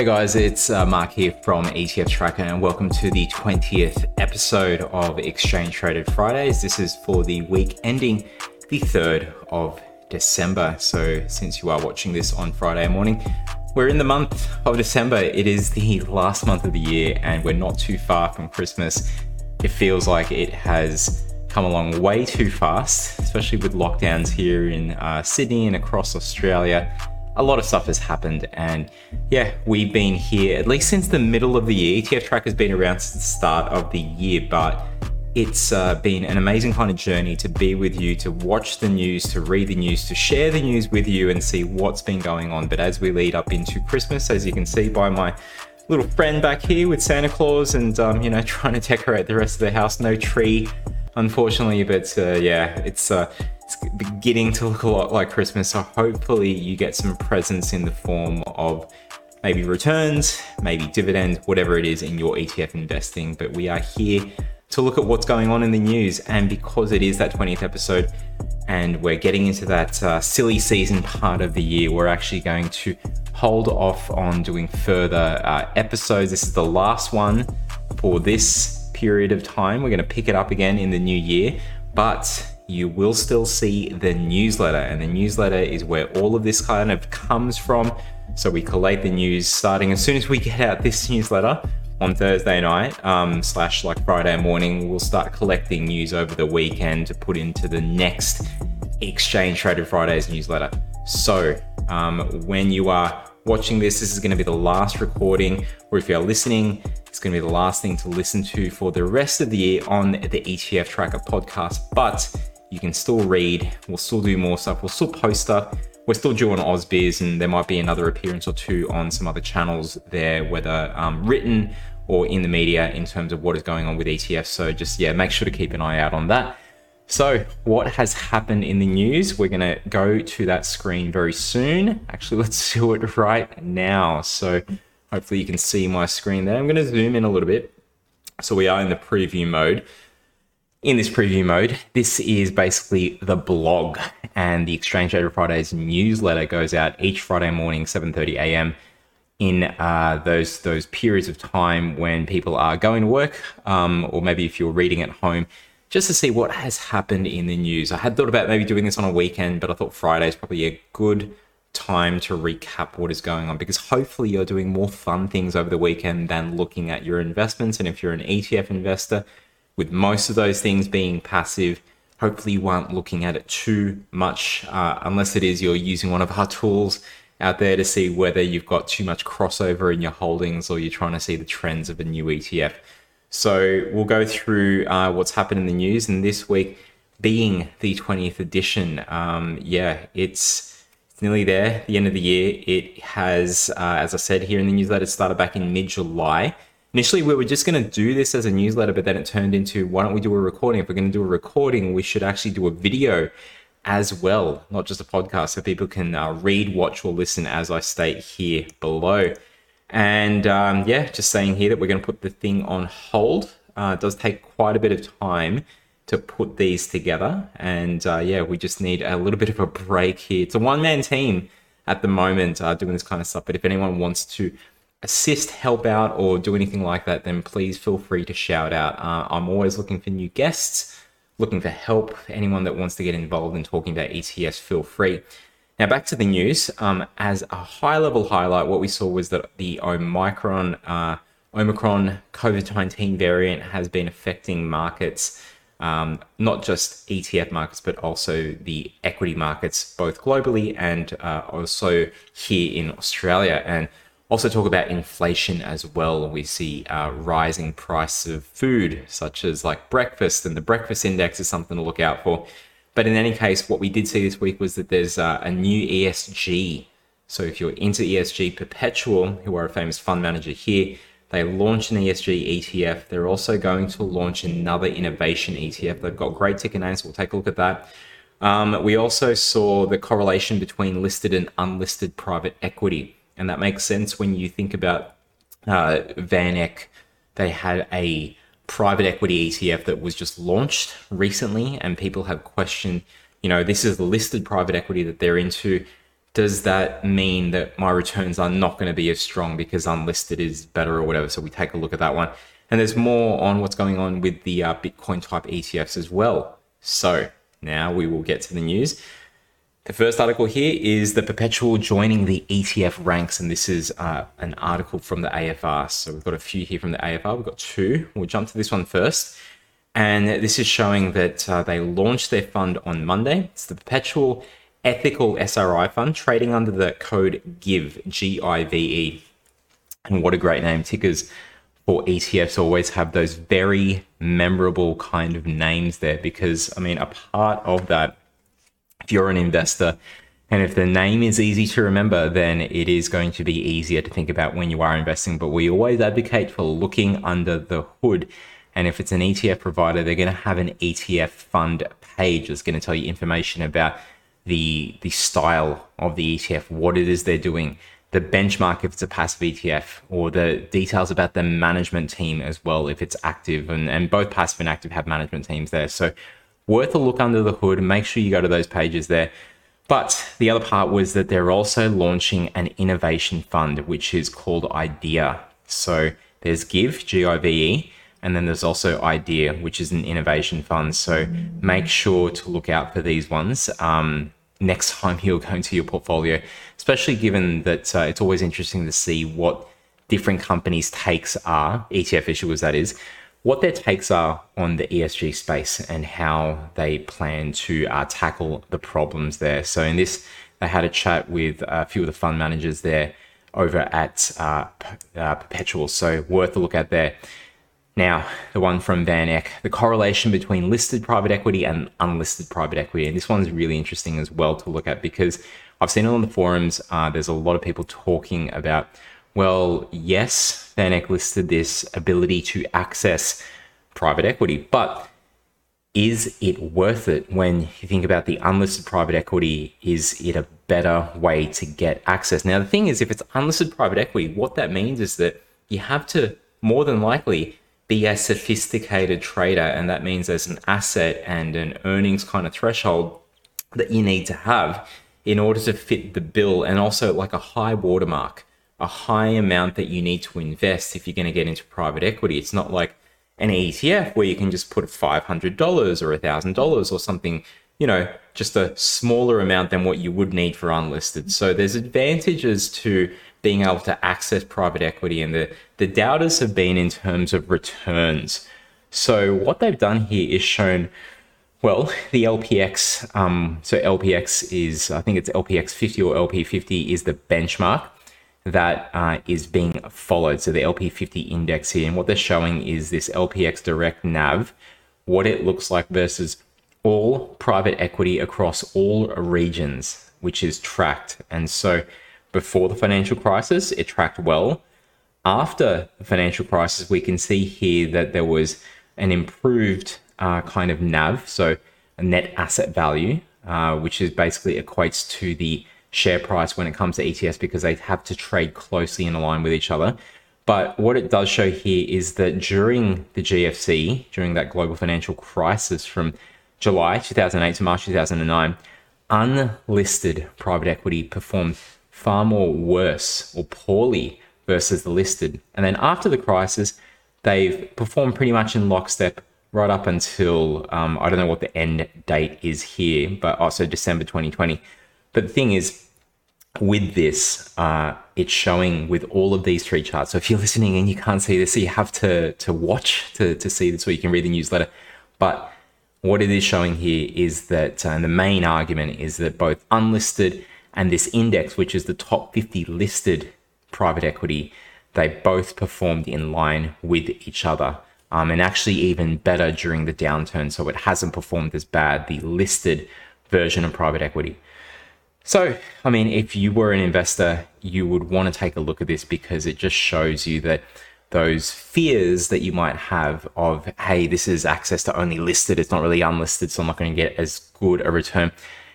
Hey guys, it's uh, Mark here from ETF Tracker, and welcome to the 20th episode of Exchange Traded Fridays. This is for the week ending the 3rd of December. So, since you are watching this on Friday morning, we're in the month of December. It is the last month of the year, and we're not too far from Christmas. It feels like it has come along way too fast, especially with lockdowns here in uh, Sydney and across Australia a lot of stuff has happened. And yeah, we've been here at least since the middle of the year. ETF Track has been around since the start of the year, but it's uh, been an amazing kind of journey to be with you, to watch the news, to read the news, to share the news with you and see what's been going on. But as we lead up into Christmas, as you can see by my little friend back here with Santa Claus and, um, you know, trying to decorate the rest of the house, no tree, unfortunately. But uh, yeah, it's. Uh, it's beginning to look a lot like Christmas. So hopefully you get some presents in the form of maybe returns, maybe dividends, whatever it is in your ETF investing. But we are here to look at what's going on in the news. And because it is that 20th episode and we're getting into that uh, silly season part of the year, we're actually going to hold off on doing further uh, episodes. This is the last one for this period of time. We're going to pick it up again in the new year. But you will still see the newsletter. And the newsletter is where all of this kind of comes from. So we collate the news starting as soon as we get out this newsletter on Thursday night, um, slash like Friday morning. We'll start collecting news over the weekend to put into the next Exchange Traded Fridays newsletter. So um, when you are watching this, this is going to be the last recording, or if you're listening, it's going to be the last thing to listen to for the rest of the year on the ETF Tracker podcast. But you can still read. We'll still do more stuff. We'll still post stuff. We're still doing AusBiz, and there might be another appearance or two on some other channels there, whether um, written or in the media, in terms of what is going on with ETFs. So just yeah, make sure to keep an eye out on that. So, what has happened in the news? We're going to go to that screen very soon. Actually, let's do it right now. So, hopefully, you can see my screen there. I'm going to zoom in a little bit. So, we are in the preview mode in this preview mode, this is basically the blog, and the Exchange Traded Fridays newsletter goes out each Friday morning, 7:30 a.m. In uh, those those periods of time when people are going to work, um, or maybe if you're reading at home, just to see what has happened in the news. I had thought about maybe doing this on a weekend, but I thought Friday is probably a good time to recap what is going on because hopefully you're doing more fun things over the weekend than looking at your investments. And if you're an ETF investor, with most of those things being passive, hopefully you aren't looking at it too much, uh, unless it is you're using one of our tools out there to see whether you've got too much crossover in your holdings or you're trying to see the trends of a new ETF. So we'll go through uh, what's happened in the news, and this week being the 20th edition, um, yeah, it's, nearly there. The end of the year, it has, uh, as I said here in the newsletter, started back in mid July. Initially, we were just going to do this as a newsletter, but then it turned into why don't we do a recording? If we're going to do a recording, we should actually do a video as well, not just a podcast, so people can uh, read, watch, or listen as I state here below. And um, yeah, just saying here that we're going to put the thing on hold. Uh, it does take quite a bit of time to put these together. And uh, yeah, we just need a little bit of a break here. It's a one man team at the moment uh, doing this kind of stuff. But if anyone wants to assist, help out, or do anything like that, then please feel free to shout out. Uh, I'm always looking for new guests, looking for help. Anyone that wants to get involved in talking about ETS, feel free. Now, back to the news. Um, as a high level highlight, what we saw was that the Omicron, uh, Omicron COVID 19 variant has been affecting markets. Um, not just ETF markets, but also the equity markets, both globally and uh, also here in Australia. And also talk about inflation as well. We see uh, rising price of food, such as like breakfast, and the breakfast index is something to look out for. But in any case, what we did see this week was that there's uh, a new ESG. So if you're into ESG, Perpetual, who are a famous fund manager here, they launched an ESG ETF. They're also going to launch another innovation ETF. They've got great ticker names. We'll take a look at that. Um, we also saw the correlation between listed and unlisted private equity. And that makes sense when you think about uh, VanEck. They had a private equity ETF that was just launched recently, and people have questioned, you know, this is the listed private equity that they're into. does that mean that my returns are not going to be as strong because unlisted is better or whatever? So we take a look at that one. And there's more on what's going on with the uh, Bitcoin type ETFs as well. So now we will get to the news. The first article here is the perpetual joining the ETF ranks, and this is uh, an article from the AFR. So we've got a few here from the AFR. We've got two. We'll jump to this one first. And this is showing that uh, they launched their fund on Monday. It's the Perpetual Ethical SRI Fund, trading under the code GIVE, G I V E. And what a great name. Tickers for ETFs always have those very memorable kind of names there because, I mean, a part of that, if you're an investor, and if the name is easy to remember, then it is going to be easier to think about when you are investing. But we always advocate for looking under the hood. And if it's an ETF provider, they're going to have an ETF fund page that's going to tell you information about the the style of the ETF, what it is they're doing, the benchmark if it's a passive ETF, or the details about the management team as well if it's active. And, and both passive and active have management teams there. So worth a look under the hood. Make sure you go to those pages there. But the other part was that they're also launching an innovation fund, which is called IDEA. So there's Give, G I V E, and then there's also IDEA, which is an innovation fund. So make sure to look out for these ones. Um, next time you're going to your portfolio, especially given that uh, it's always interesting to see what different companies' takes are, ETF issuers that is, what their takes are on the ESG space and how they plan to uh, tackle the problems there. So in this, they had a chat with a few of the fund managers there over at uh, uh, Perpetual. So worth a look at there. Now, the one from Van Eck, the correlation between listed private equity and unlisted private equity. And this one's really interesting as well to look at because I've seen it on the forums. Uh, there's a lot of people talking about, well, yes, Van listed this ability to access private equity, but is it worth it when you think about the unlisted private equity? Is it a better way to get access? Now, the thing is, if it's unlisted private equity, what that means is that you have to more than likely be a sophisticated trader. And that means there's an asset and an earnings kind of threshold that you need to have in order to fit the bill and also like a high watermark, a high amount that you need to invest if you're going to get into private equity. It's not like an ETF where you can just put $500 or $1,000 or something, you know, just a smaller amount than what you would need for unlisted. So there's advantages to being able to access private equity and the, the doubters have been in terms of returns. So what they've done here is shown, well, the LPX, um, so LPX is, I think it's LPX 50 or LP50 is the benchmark that uh, is being followed. So the LP50 index here, and what they're showing is this LPX direct NAV, what it looks like versus all private equity across all regions, which is tracked. And so before the financial crisis, it tracked well. After the financial crisis, we can see here that there was an improved uh, kind of NAV, so a net asset value, uh, which is basically equates to the share price when it comes to ETFs because they have to trade closely in line with each other. But what it does show here is that during the GFC, during that global financial crisis from July 2008 to March 2009, unlisted private equity performed far more worse or poorly versus the listed. And then after the crisis, they've performed pretty much in lockstep right up until um, I don't know what the end date is here, but also December 2020. But the thing is, with this, uh, it's showing with all of these three charts. So if you're listening and you can't see this, so you have to to watch to, to see this, or you can read the newsletter. But what it is showing here is that, uh, and the main argument is that both unlisted and this index, which is the top 50 listed private equity, they both performed in line with each other. Um, and actually even better during the downturn. So it hasn't performed as bad, the listed version of private equity. So, I mean, if you were an investor, you would want to take a look at this because it just shows you that those fears that you might have of, hey, this is access to only listed, it's not really unlisted, so I'm not going to get as good a return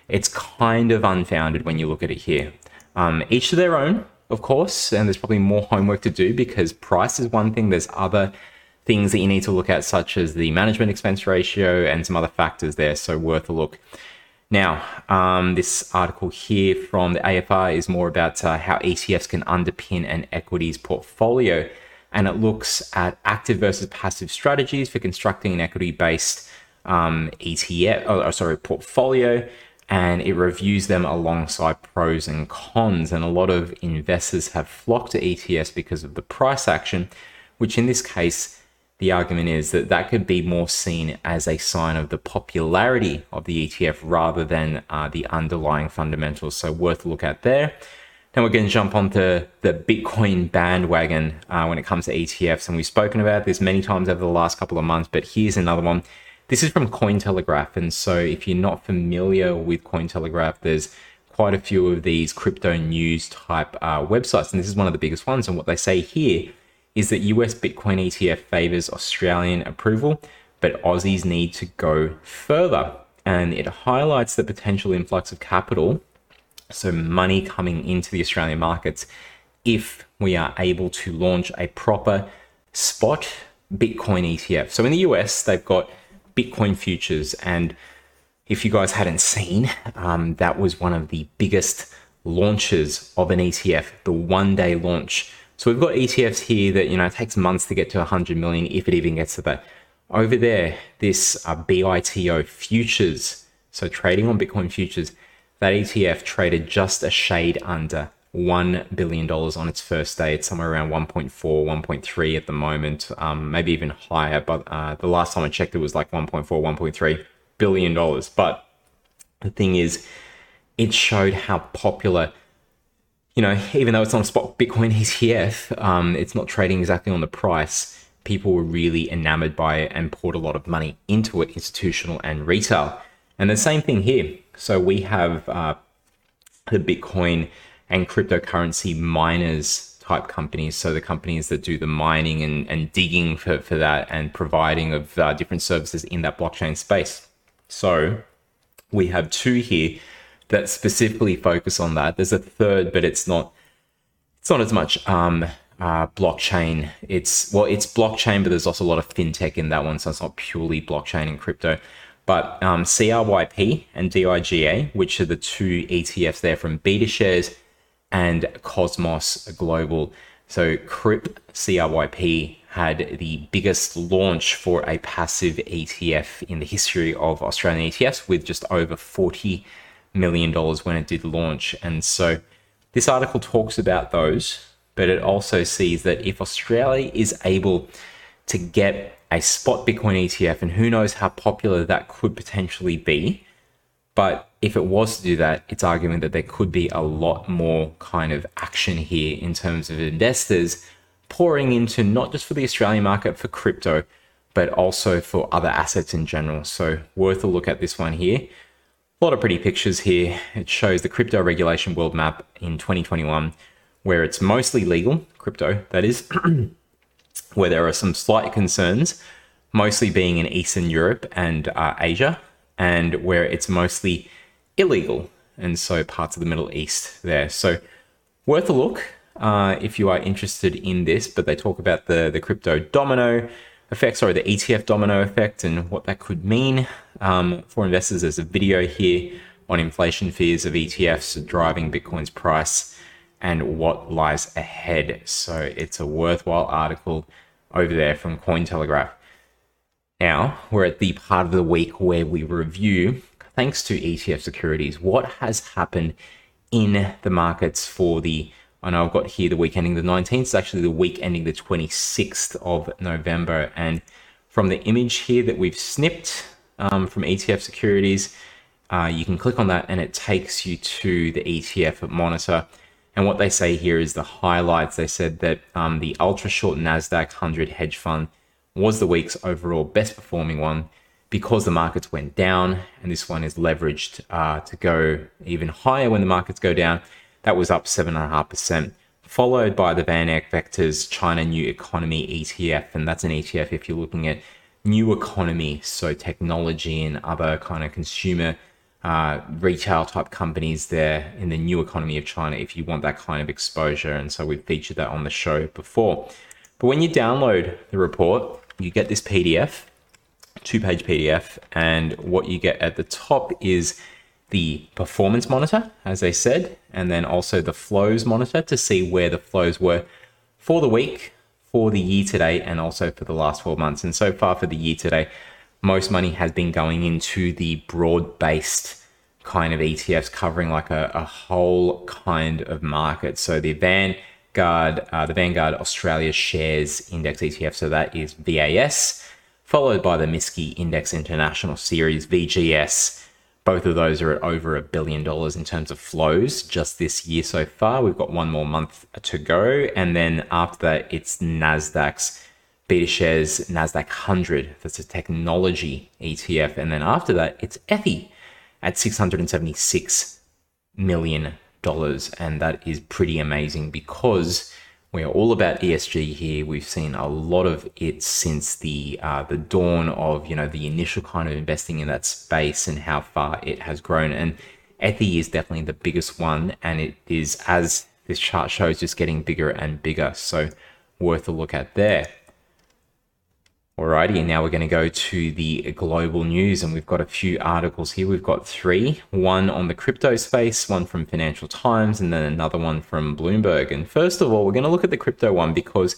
it's kind of unfounded when you look at it here. Um, each to their own, of course, and there's probably more homework to do because price is one thing. There's other things that you need to look at, such as the management expense ratio and some other factors there. So worth a look. Now, um, this article here from the AFR is more about uh, how ETFs can underpin an equities portfolio. And it looks at active versus passive strategies for constructing an equity based um, ETF, oh, sorry, portfolio. And it reviews them alongside pros and cons. And a lot of investors have flocked to ETFs because of the price action, which in this case the argument is that that could be more seen as a sign of the popularity of the ETF rather than uh, the underlying fundamentals. So, worth a look at there. Now, we're going to jump onto the Bitcoin bandwagon uh, when it comes to ETFs. And we've spoken about this many times over the last couple of months, but here's another one. This is from Cointelegraph. And so, if you're not familiar with Cointelegraph, there's quite a few of these crypto news type uh, websites. And this is one of the biggest ones. And what they say here is that US Bitcoin ETF favors Australian approval, but Aussies need to go further. And it highlights the potential influx of capital, so money coming into the Australian markets, if we are able to launch a proper spot Bitcoin ETF. So in the US, they've got Bitcoin futures. And if you guys hadn't seen, um, that was one of the biggest launches of an ETF, the one day launch so we've got ETFs here that, you know, takes months to get to 100 million if it even gets to that. Over there, this uh, BITO futures, so trading on Bitcoin futures, that ETF traded just a shade under $1 billion on its first day. It's somewhere around 1.4, 1.3 at the moment, um, maybe even higher. But uh, the last time I checked, it was like 1.4, 1.3 billion dollars. But the thing is, it showed how popular you know, even though it's on spot Bitcoin ETF, um, it's not trading exactly on the price. People were really enamored by it and poured a lot of money into it, institutional and retail. And the same thing here. So we have uh, the Bitcoin and cryptocurrency miners type companies. So the companies that do the mining and, and digging for, for that and providing of uh, different services in that blockchain space. So we have two here that specifically focus on that. There's a third, but it's not it's not as much um, uh, blockchain. It's well, it's blockchain, but there's also a lot of fintech in that one, so it's not purely blockchain and crypto. But um, CRYP and DIGA, which are the two ETFs there from BetaShares and Cosmos Global. So CRYP CRYP had the biggest launch for a passive ETF in the history of Australian ETFs with just over 40 million dollars when it did launch. And so this article talks about those, but it also sees that if Australia is able to get a spot Bitcoin ETF, and who knows how popular that could potentially be, but if it was to do that, it's arguing that there could be a lot more kind of action here in terms of investors pouring into not just for the Australian market for crypto, but also for other assets in general. So, worth a look at this one here. Lot of pretty pictures here. It shows the crypto regulation world map in 2021, where it's mostly legal, crypto that is, where there are some slight concerns, mostly being in Eastern Europe and uh, Asia, and where it's mostly illegal, and so parts of the Middle East there. So, worth a look uh, if you are interested in this. But they talk about the the crypto domino effect, sorry, the ETF domino effect and what that could mean um, for investors. There's a video here on inflation fears of ETFs driving Bitcoin's price and what lies ahead. So it's a worthwhile article over there from Cointelegraph. Now we're at the part of the week where we review, thanks to ETF securities, what has happened in the markets for the and I've got here the week ending the 19th. It's actually the week ending the 26th of November. And from the image here that we've snipped um, from ETF securities, uh, you can click on that and it takes you to the ETF monitor. And what they say here is the highlights. They said that um, the ultra short NASDAQ 100 hedge fund was the week's overall best performing one because the markets went down. And this one is leveraged uh, to go even higher when the markets go down. That was up 7.5%, followed by the VanEck Vectors China New Economy ETF. And that's an ETF if you're looking at new economy, so technology and other kind of consumer uh, retail type companies there in the new economy of China if you want that kind of exposure. And so we've featured that on the show before. But when you download the report, you get this PDF, two page PDF, and what you get at the top is the performance monitor, as they said, and then also the flows monitor to see where the flows were for the week, for the year today, and also for the last 12 months. And so far for the year today, most money has been going into the broad based kind of ETFs covering like a, a whole kind of market. So the Vanguard, uh, the Vanguard Australia Shares Index ETF, so that is VAS, followed by the MSCI Index International Series VGS. Both of those are at over a billion dollars in terms of flows just this year so far. We've got one more month to go. And then after that, it's NASDAQ's BetaShares NASDAQ 100. That's a technology ETF. And then after that, it's Ethy at $676 million. And that is pretty amazing because we're all about ESG here. We've seen a lot of it since the uh, the dawn of you know the initial kind of investing in that space and how far it has grown. And Ethy is definitely the biggest one, and it is as this chart shows, just getting bigger and bigger. So worth a look at there. Alrighty, and now we're going to go to the global news, and we've got a few articles here. We've got three one on the crypto space, one from Financial Times, and then another one from Bloomberg. And first of all, we're going to look at the crypto one because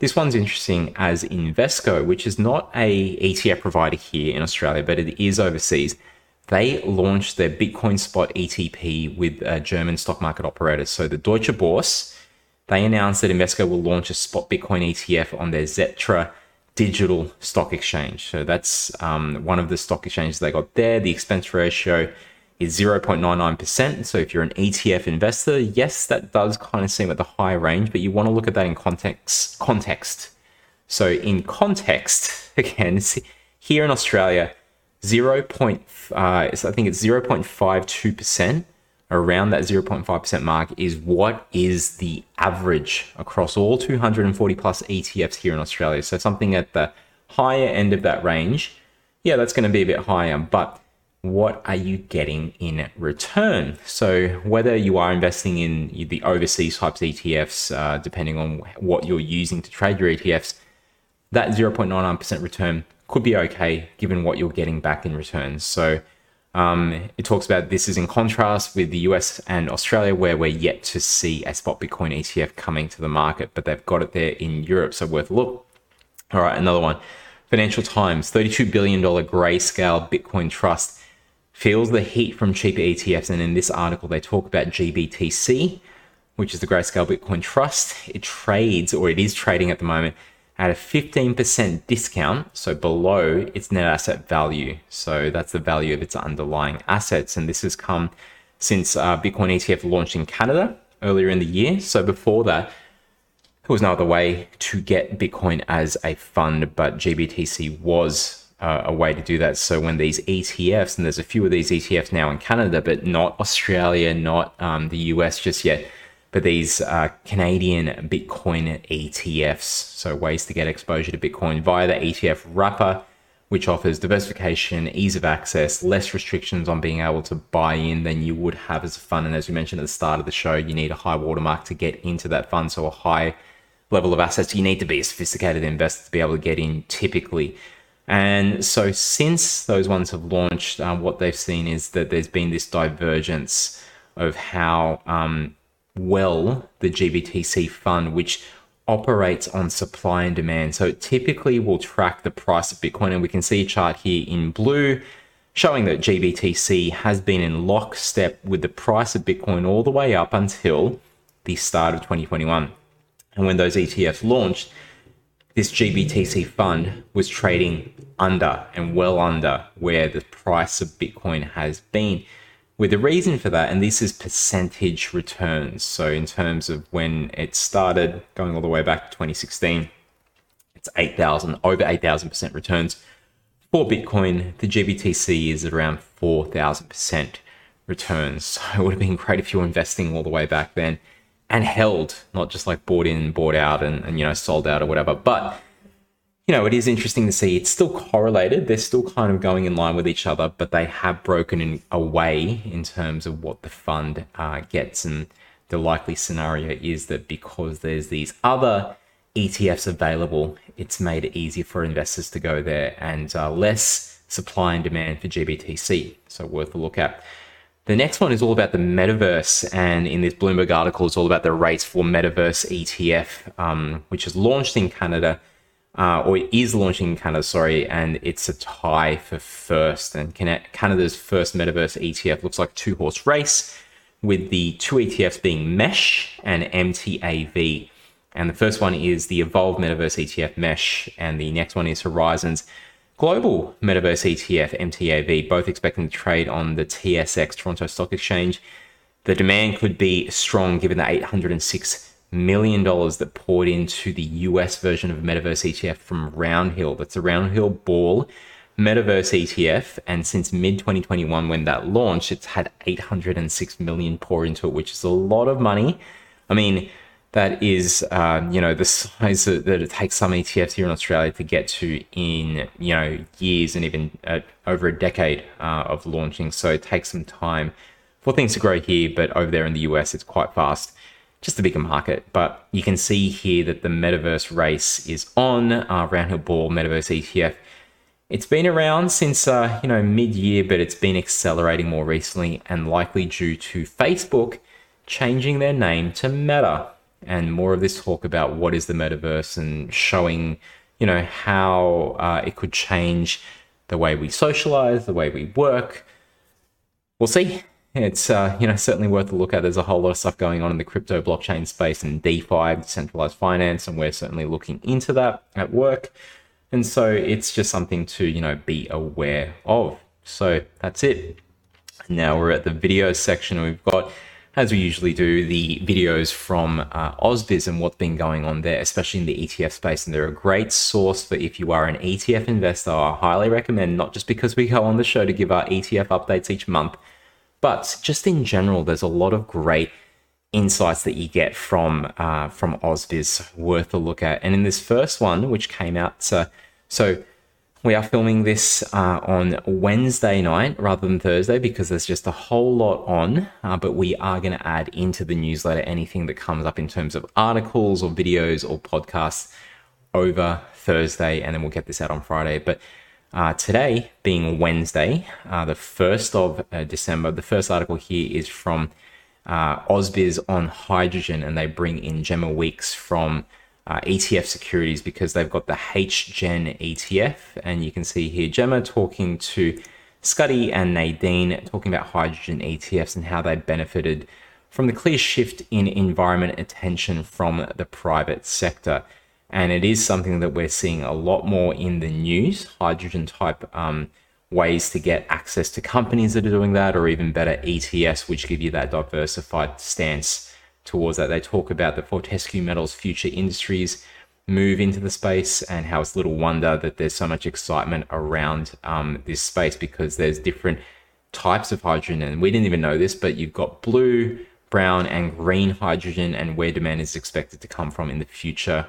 this one's interesting as Invesco, which is not a ETF provider here in Australia, but it is overseas. They launched their Bitcoin spot ETP with a German stock market operator. So the Deutsche Börse, they announced that Invesco will launch a spot Bitcoin ETF on their Xetra digital stock exchange. So that's um, one of the stock exchanges they got there. The expense ratio is 0.99%. So if you're an ETF investor, yes, that does kind of seem at the high range, but you want to look at that in context. Context. So in context, again, here in Australia, 0. Uh, I think it's 0.52% around that 0.5% mark is what is the average across all 240 plus ETFs here in Australia. So something at the higher end of that range, yeah, that's going to be a bit higher, but what are you getting in return? So whether you are investing in the overseas types ETFs, uh, depending on what you're using to trade your ETFs, that 0.99% return could be okay given what you're getting back in returns. So um, it talks about this is in contrast with the US and Australia, where we're yet to see a spot Bitcoin ETF coming to the market, but they've got it there in Europe, so worth a look. All right, another one. Financial Times, $32 billion grayscale Bitcoin trust feels the heat from cheaper ETFs. And in this article, they talk about GBTC, which is the grayscale Bitcoin trust. It trades, or it is trading at the moment, at a 15% discount, so below its net asset value. So that's the value of its underlying assets. And this has come since uh, Bitcoin ETF launched in Canada earlier in the year. So before that, there was no other way to get Bitcoin as a fund, but GBTC was uh, a way to do that. So when these ETFs, and there's a few of these ETFs now in Canada, but not Australia, not um, the US just yet but these uh, Canadian Bitcoin ETFs. So, ways to get exposure to Bitcoin via the ETF wrapper, which offers diversification, ease of access, less restrictions on being able to buy in than you would have as a fund. And as we mentioned at the start of the show, you need a high watermark to get into that fund. So, a high level of assets, you need to be a sophisticated investor to be able to get in typically. And so, since those ones have launched, um, what they've seen is that there's been this divergence of how um, well the GBTC fund, which operates on supply and demand. So it typically will track the price of Bitcoin. And we can see a chart here in blue showing that GBTC has been in lockstep with the price of Bitcoin all the way up until the start of 2021. And when those ETFs launched, this GBTC fund was trading under and well under where the price of Bitcoin has been with the reason for that, and this is percentage returns. So, in terms of when it started, going all the way back to 2016, it's 8,000, over 8,000% returns. For Bitcoin, the GBTC is around 4,000% returns. So, it would have been great if you were investing all the way back then and held, not just like bought in, bought out, and, and you know, sold out or whatever. But you know, it is interesting to see it's still correlated. They're still kind of going in line with each other, but they have broken in away in terms of what the fund uh, gets. And the likely scenario is that because there's these other ETFs available, it's made it easier for investors to go there and uh, less supply and demand for GBTC. So worth a look at. The next one is all about the metaverse, and in this Bloomberg article, it's all about the rates for metaverse ETF, um, which is launched in Canada, uh, or it is launching in Canada, sorry, and it's a tie for first. And Canada's first metaverse ETF looks like a two horse race, with the two ETFs being Mesh and MTAV. And the first one is the Evolve Metaverse ETF Mesh, and the next one is Horizons Global Metaverse ETF, MTAV, both expecting to trade on the TSX Toronto Stock Exchange. The demand could be strong given the $806 million dollars that poured into the US version of Metaverse ETF from Roundhill. That's a Roundhill Ball Metaverse ETF. And since mid 2021, when that launched, it's had 806 million pour into it, which is a lot of money. I mean, that is, uh, you know, the size that it takes some ETFs here in Australia to get to in, you know, years and even uh, over a decade uh, of launching. So it takes some time for things to grow here, but over there in the US, it's quite fast. Just a bigger market. But you can see here that the metaverse race is on uh, Roundhill Ball Metaverse ETF. It's been around since, uh, you know, mid year, but it's been accelerating more recently and likely due to Facebook changing their name to Meta and more of this talk about what is the metaverse and showing, you know, how uh, it could change the way we socialize, the way we work. We'll see. It's uh, you know certainly worth a look at. There's a whole lot of stuff going on in the crypto blockchain space and DeFi, decentralized finance, and we're certainly looking into that at work. And so it's just something to you know be aware of. So that's it. Now we're at the video section. We've got as we usually do, the videos from uh, Ausbiz and what's been going on there, especially in the ETF space. And they're a great source for if you are an ETF investor. I highly recommend, not just because we go on the show to give our ETF updates each month, but just in general, there's a lot of great insights that you get from uh, from Ausbiz worth a look at. And in this first one, which came out, uh, so we are filming this uh, on Wednesday night rather than Thursday because there's just a whole lot on. Uh, but we are going to add into the newsletter anything that comes up in terms of articles or videos or podcasts over Thursday, and then we'll get this out on Friday. But uh, today, being Wednesday, uh, the 1st of uh, December, the first article here is from uh, Ausbiz on hydrogen, and they bring in Gemma Weeks from uh, ETF securities because they've got the HGen ETF. And you can see here Gemma talking to Scutty and Nadine talking about hydrogen ETFs and how they benefited from the clear shift in environment attention from the private sector. And it is something that we're seeing a lot more in the news hydrogen type um, ways to get access to companies that are doing that, or even better, ETS, which give you that diversified stance towards that. They talk about the Fortescue Metals future industries move into the space and how it's little wonder that there's so much excitement around um, this space because there's different types of hydrogen. And we didn't even know this, but you've got blue, brown, and green hydrogen and where demand is expected to come from in the future.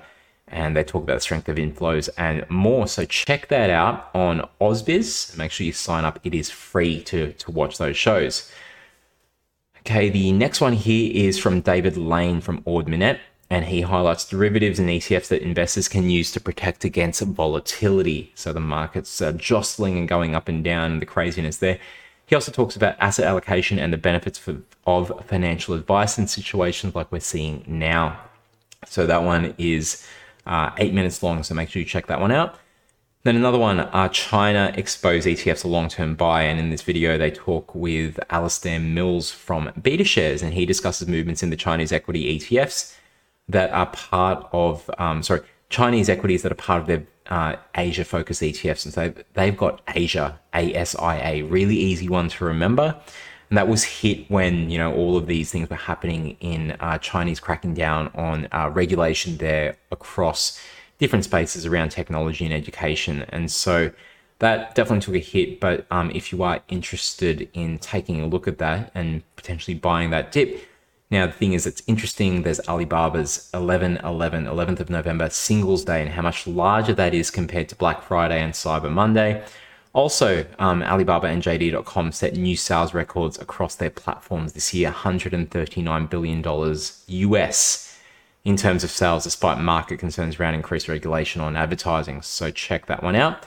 And they talk about the strength of inflows and more. So check that out on Ausbiz. Make sure you sign up. It is free to, to watch those shows. Okay, the next one here is from David Lane from Ord Minnett, and he highlights derivatives and ETFs that investors can use to protect against volatility. So the market's are jostling and going up and down, and the craziness there. He also talks about asset allocation and the benefits for, of financial advice in situations like we're seeing now. So that one is uh, eight minutes long, so make sure you check that one out. Then another one, uh, China expose ETFs a long-term buy, and in this video they talk with Alastair Mills from BetaShares, and he discusses movements in the Chinese equity ETFs that are part of, um, sorry, Chinese equities that are part of their uh, Asia-focused ETFs, and so they've got Asia ASIA, really easy one to remember, and that was hit when you know all of these things were happening in uh, Chinese cracking down on uh, regulation there across different spaces around technology and education. And so that definitely took a hit. But um, if you are interested in taking a look at that and potentially buying that dip, now the thing is, it's interesting. There's Alibaba's 11 11, 11th of November Singles Day, and how much larger that is compared to Black Friday and Cyber Monday. Also, um, Alibaba and JD.com set new sales records across their platforms this year $139 billion US in terms of sales, despite market concerns around increased regulation on advertising. So check that one out.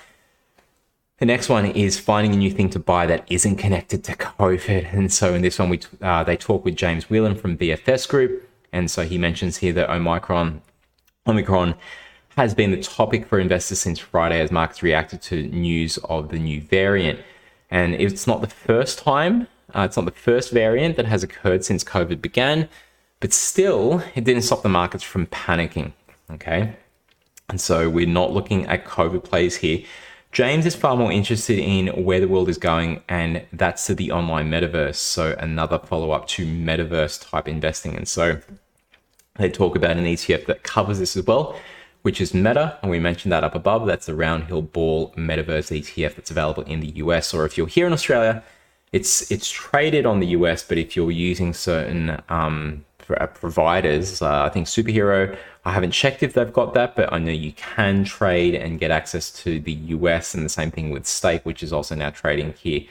The next one is finding a new thing to buy that isn't connected to COVID. And so in this one, we uh, they talk with James Whelan from VFS Group, and so he mentions here that Omicron, Omicron has been the topic for investors since Friday as markets reacted to news of the new variant. And it's not the first time, uh, it's not the first variant that has occurred since COVID began, but still, it didn't stop the markets from panicking. Okay. And so we're not looking at COVID plays here. James is far more interested in where the world is going, and that's to the online metaverse. So, another follow up to metaverse type investing. And so, they talk about an ETF that covers this as well, which is Meta. And we mentioned that up above. That's the Roundhill Ball Metaverse ETF that's available in the US. Or if you're here in Australia, it's it's traded on the US, but if you're using certain um, providers, uh, I think Superhero I haven't checked if they've got that, but I know you can trade and get access to the US, and the same thing with Stake, which is also now trading here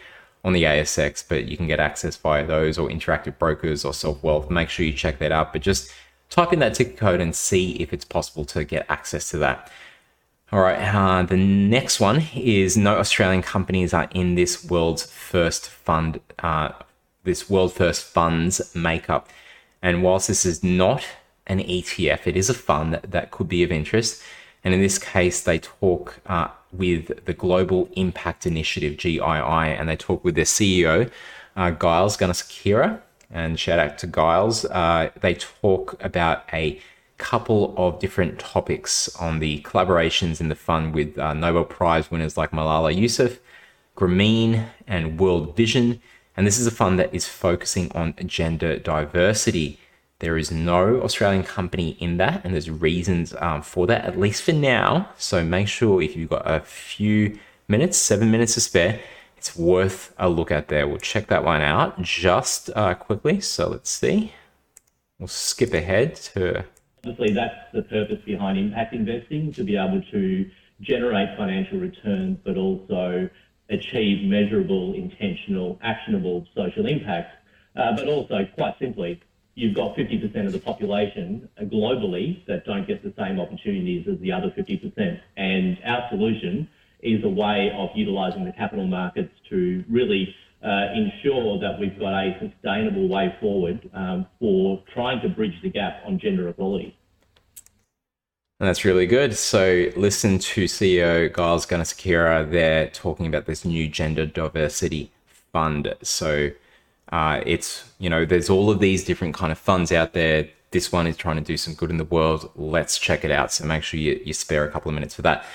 on the ASX. But you can get access via those or interactive brokers or self wealth. Make sure you check that out. But just type in that ticket code and see if it's possible to get access to that. All right, uh, the next one is no Australian companies are in this world's first fund, uh, this world first funds makeup. And whilst this is not an ETF. It is a fund that, that could be of interest. And in this case, they talk uh, with the Global Impact Initiative, GII, and they talk with their CEO, uh, Giles Gunesekera. And shout out to Giles. Uh, they talk about a couple of different topics on the collaborations in the fund with uh, Nobel Prize winners like Malala Yousaf, Grameen, and World Vision. And this is a fund that is focusing on gender diversity. There is no Australian company in that, and there's reasons um, for that, at least for now. So make sure if you've got a few minutes, seven minutes to spare, it's worth a look at there. We'll check that one out just uh, quickly. So let's see. We'll skip ahead to. Obviously, that's the purpose behind impact investing to be able to generate financial returns, but also achieve measurable, intentional, actionable social impact. Uh, but also, quite simply, you've got 50% of the population globally that don't get the same opportunities as the other 50%. And our solution is a way of utilising the capital markets to really uh, ensure that we've got a sustainable way forward um, for trying to bridge the gap on gender equality. And that's really good. So listen to CEO Giles Gunesekera there talking about this new gender diversity fund. So uh, it's you know there's all of these different kind of funds out there. This one is trying to do some good in the world. Let's check it out. So make sure you, you spare a couple of minutes for that.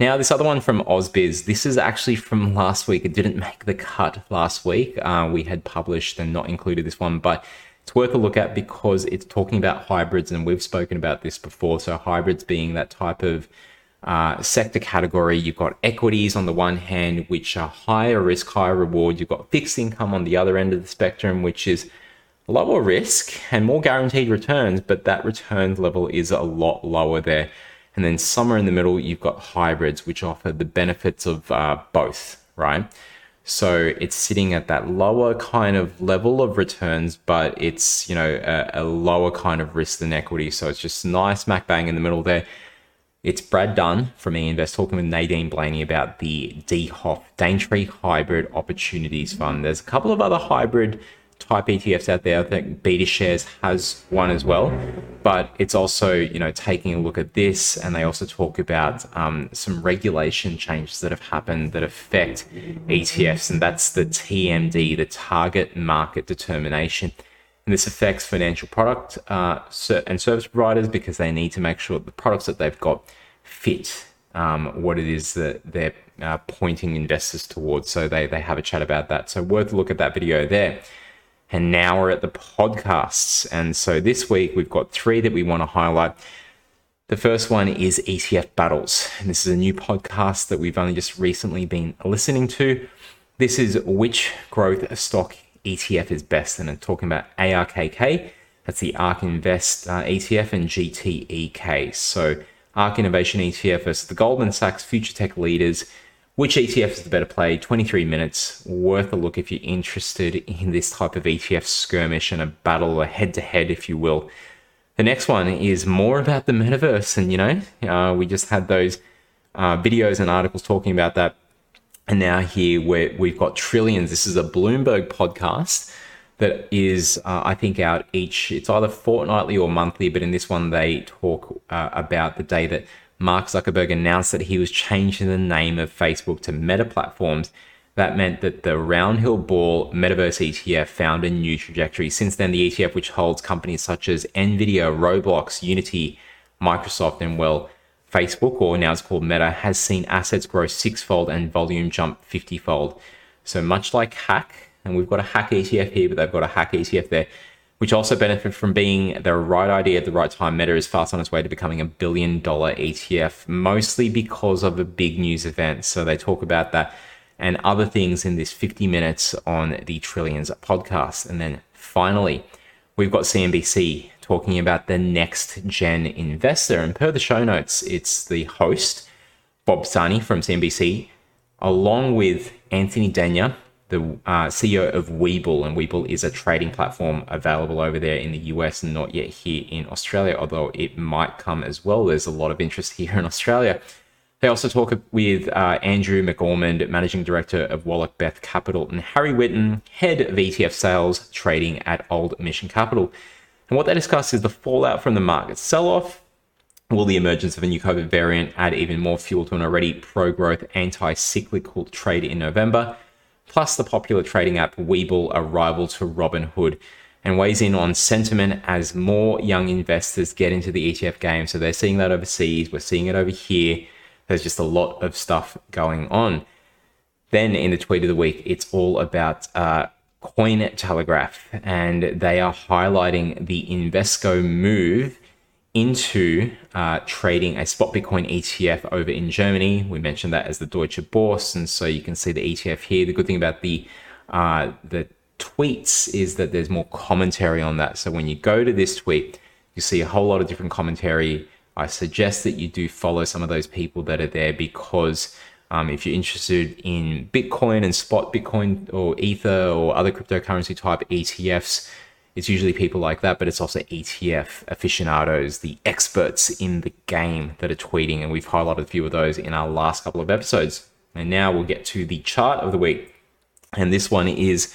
Now, this other one from Ausbiz, this is actually from last week. It didn't make the cut last week. Uh, we had published and not included this one, but it's worth a look at because it's talking about hybrids, and we've spoken about this before. So, hybrids being that type of uh, sector category, you've got equities on the one hand, which are higher risk, higher reward. You've got fixed income on the other end of the spectrum, which is lower risk and more guaranteed returns, but that returns level is a lot lower there. And then somewhere in the middle, you've got hybrids, which offer the benefits of uh, both, right? So it's sitting at that lower kind of level of returns, but it's, you know, a, a lower kind of risk than equity. So it's just nice smack bang in the middle there. It's Brad Dunn from eInvest talking with Nadine Blayney about the DHOF, Daintree Hybrid Opportunities Fund. There's a couple of other hybrid type ETFs out there. I think BetaShares has one as well, but it's also you know taking a look at this, and they also talk about um, some regulation changes that have happened that affect ETFs, and that's the TMD, the Target Market Determination. And this affects financial product uh, and service providers because they need to make sure the products that they've got fit um, what it is that they're uh, pointing investors towards. So they, they have a chat about that. So worth a look at that video there. And now we're at the podcasts. And so this week we've got three that we want to highlight. The first one is ETF Battles. And this is a new podcast that we've only just recently been listening to. This is which growth stock ETF is best. And I'm talking about ARKK, that's the ARK Invest uh, ETF, and GTEK. So ARK Innovation ETF the Goldman Sachs Future Tech Leaders. Which ETF is the better play? 23 minutes, worth a look if you're interested in this type of ETF skirmish and a battle, a head to head, if you will. The next one is more about the metaverse, and you know, uh, we just had those uh, videos and articles talking about that And now here we we've got trillions. This is a Bloomberg podcast that is, uh, I think, out each. It's either fortnightly or monthly, but in this one they talk uh, about the day that Mark Zuckerberg announced that he was changing the name of Facebook to Meta Platforms. That meant that the Roundhill Ball Metaverse ETF found a new trajectory. Since then, the ETF, which holds companies such as Nvidia, Roblox, Unity, Microsoft, and well, Facebook, or now it's called Meta, has seen assets grow sixfold and volume jump 50 fold. So much like Hack, and we've got a Hack ETF here, but they've got a Hack ETF there which also benefit from being the right idea at the right time. Meta is fast on its way to becoming a billion dollar ETF, mostly because of a big news event. So they talk about that and other things in this 50 minutes on the Trillions podcast. And then finally, we've got CNBC talking about the next gen investor. And per the show notes, it's the host, Bob Pisani from CNBC, along with Anthony Denier, the uh, CEO of Webull, and Webull is a trading platform available over there in the US and not yet here in Australia, although it might come as well. There's a lot of interest here in Australia. They also talk with uh, Andrew McOrmond, Managing Director of Wallach Beth Capital, and Harry Witten, Head of ETF Sales Trading at Old Mission Capital. And what they discuss is the fallout from the market sell off. Will the emergence of a new COVID variant add even more fuel to an already pro growth, anti cyclical trade in November? Plus the popular trading app Webull, a rival to Robinhood, and weighs in on sentiment as more young investors get into the ETF game. So they're seeing that overseas, we're seeing it over here. There's just a lot of stuff going on. Then in the tweet of the week, it's all about uh, Cointelegraph, and they are highlighting the Invesco move into uh, trading a spot Bitcoin ETF over in Germany. We mentioned that as the Deutsche Börse, and so you can see the ETF here. The good thing about the uh, the tweets is that there's more commentary on that. So when you go to this tweet, you see a whole lot of different commentary. I suggest that you do follow some of those people that are there because um, if you're interested in Bitcoin and spot Bitcoin or Ether or other cryptocurrency type ETFs, it's usually people like that, but it's also ETF aficionados, the experts in the game that are tweeting. And we've highlighted a few of those in our last couple of episodes. And now we'll get to the chart of the week. And this one is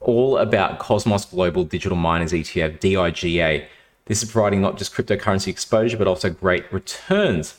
all about Cosmos Global Digital Miners ETF, DIGA. This is providing not just cryptocurrency exposure, but also great returns.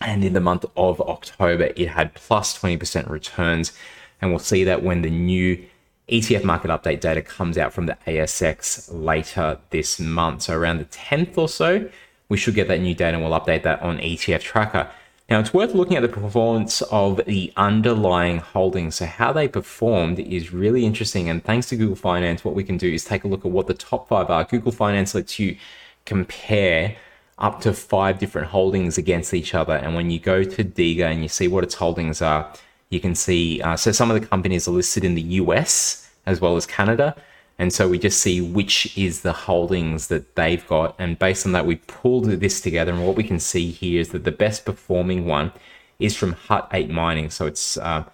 And in the month of October, it had plus 20% returns. And we'll see that when the new ETF market update data comes out from the ASX later this month. So around the 10th or so, we should get that new data and we'll update that on ETF Tracker. Now, it's worth looking at the performance of the underlying holdings. So, how they performed is really interesting. And thanks to Google Finance, what we can do is take a look at what the top five are. Google Finance lets you compare up to five different holdings against each other. And when you go to DIGA and you see what its holdings are, you can see, uh, so some of the companies are listed in the US as well as Canada. And so we just see which is the holdings that they've got. And based on that, we pulled this together. And what we can see here is that the best performing one is from Hut 8 Mining. So it's uh,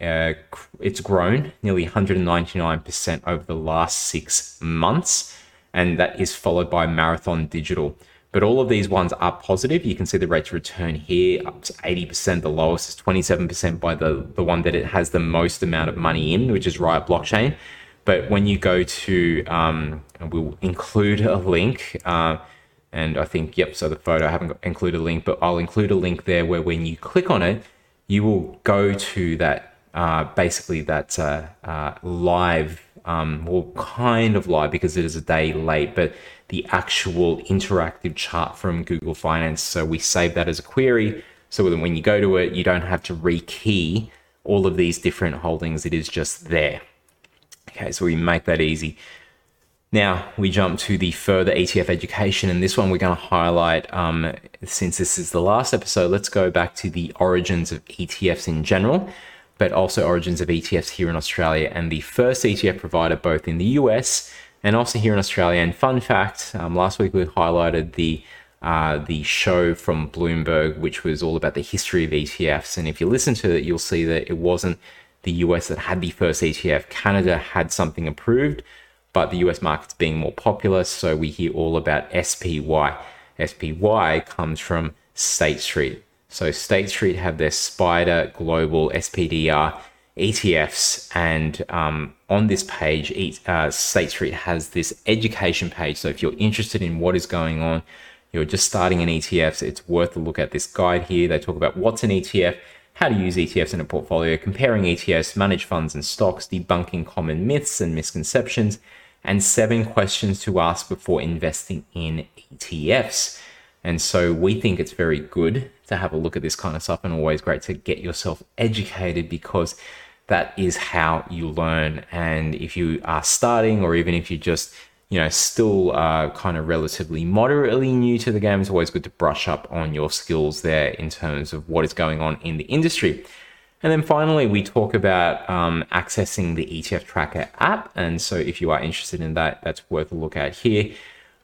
uh, it's grown nearly 199% over the last six months. And that is followed by Marathon Digital. But all of these ones are positive. You can see the rate of return here up to 80%. The lowest is 27% by the, the one that it has the most amount of money in, which is Riot Blockchain. But when you go to, um, we'll include a link. Uh, and I think, yep, so the photo, I haven't included a link, but I'll include a link there where when you click on it, you will go to that, uh, basically that uh, uh live, um, well, kind of live because it is a day late, but the actual interactive chart from Google Finance. So we save that as a query. So that when you go to it, you don't have to rekey all of these different holdings. It is just there. Okay, so we make that easy. Now we jump to the further ETF education, and this one we're going to highlight. Um, since this is the last episode, let's go back to the origins of ETFs in general, but also origins of ETFs here in Australia. And the first ETF provider, both in the US and also here in Australia. And fun fact, um, last week we highlighted the uh, the show from Bloomberg, which was all about the history of ETFs. And if you listen to it, you'll see that it wasn't the US that had the first ETF. Canada had something approved, but the US market's being more popular. So we hear all about SPY. SPY comes from State Street. So State Street have their Spider Global SPDR ETFs, and um, on this page, uh, State Street has this education page. So if you're interested in what is going on, you're just starting in ETFs, it's worth a look at this guide here. They talk about what's an ETF, how to use ETFs in a portfolio, comparing ETFs, managed funds and stocks, debunking common myths and misconceptions, and seven questions to ask before investing in ETFs. And so we think it's very good to have a look at this kind of stuff and always great to get yourself educated because that is how you learn. And if you are starting, or even if you just, you know, still uh, kind of relatively moderately new to the game, it's always good to brush up on your skills there in terms of what is going on in the industry. And then finally, we talk about um, accessing the ETF Tracker app. And so if you are interested in that, that's worth a look at here.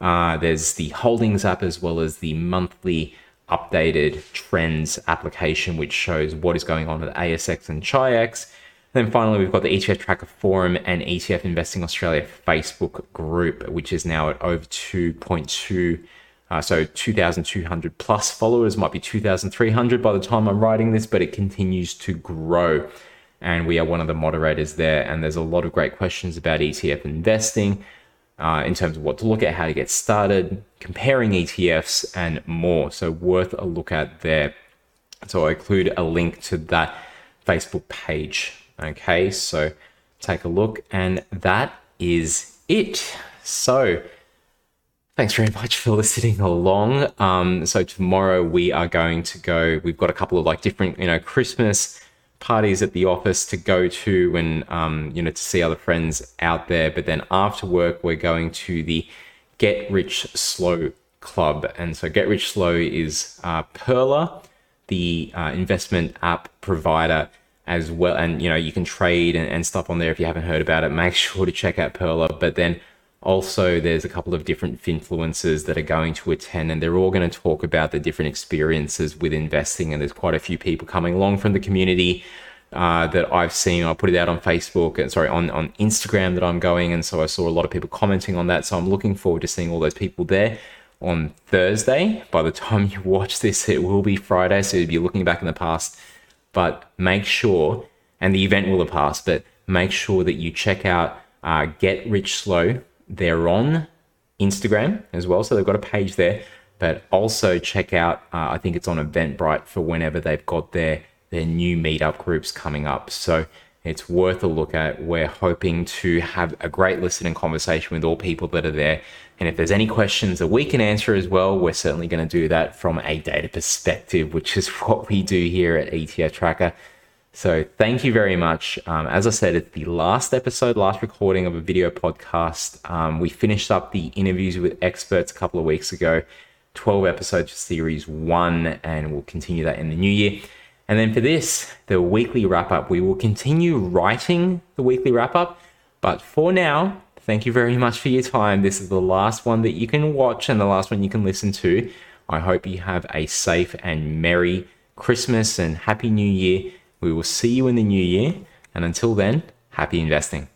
Uh, there's the Holdings app as well as the monthly updated trends application, which shows what is going on with ASX and Chi-X. Then finally, we've got the ETF Tracker Forum and ETF Investing Australia Facebook group, which is now at over 2.2, uh, so 2,200 plus followers, might be 2,300 by the time I'm writing this, but it continues to grow. And we are one of the moderators there. And there's a lot of great questions about ETF investing uh, in terms of what to look at, how to get started, comparing ETFs, and more. So, worth a look at there. So, I include a link to that Facebook page Okay, so take a look, and that is it. So, thanks very much for listening along. Um, so tomorrow we are going to go. We've got a couple of like different, you know, Christmas parties at the office to go to, and um, you know, to see other friends out there. But then after work, we're going to the Get Rich Slow Club, and so Get Rich Slow is uh, Pearler, the uh, investment app provider as well. And, you know, you can trade and, and stuff on there if you haven't heard about it. Make sure to check out Pearler. But then also, there's a couple of different influencers that are going to attend, and they're all going to talk about the different experiences with investing. And there's quite a few people coming along from the community uh, that I've seen. I put it out on Facebook, and uh, sorry, on, on Instagram that I'm going. And so I saw a lot of people commenting on that. So I'm looking forward to seeing all those people there on Thursday. By the time you watch this, it will be Friday. So you'll be looking back in the past but make sure, and the event will have passed, but make sure that you check out uh, Get Rich Slow. They're on Instagram as well, so they've got a page there. But also check out, uh, I think it's on Eventbrite for whenever they've got their their new meetup groups coming up. So it's worth a look at. We're hoping to have a great listening conversation with all people that are there. And if there's any questions that we can answer as well, we're certainly going to do that from a data perspective, which is what we do here at ETF Tracker. So thank you very much. Um, as I said, it's the last episode, last recording of a video podcast. Um, we finished up the interviews with experts a couple of weeks ago, 12 episodes for series one, and we'll continue that in the new year. And then for this, the weekly wrap up, we will continue writing the weekly wrap up. But for now, thank you very much for your time. This is the last one that you can watch and the last one you can listen to. I hope you have a safe and merry Christmas and happy new year. We will see you in the new year. And until then, happy investing.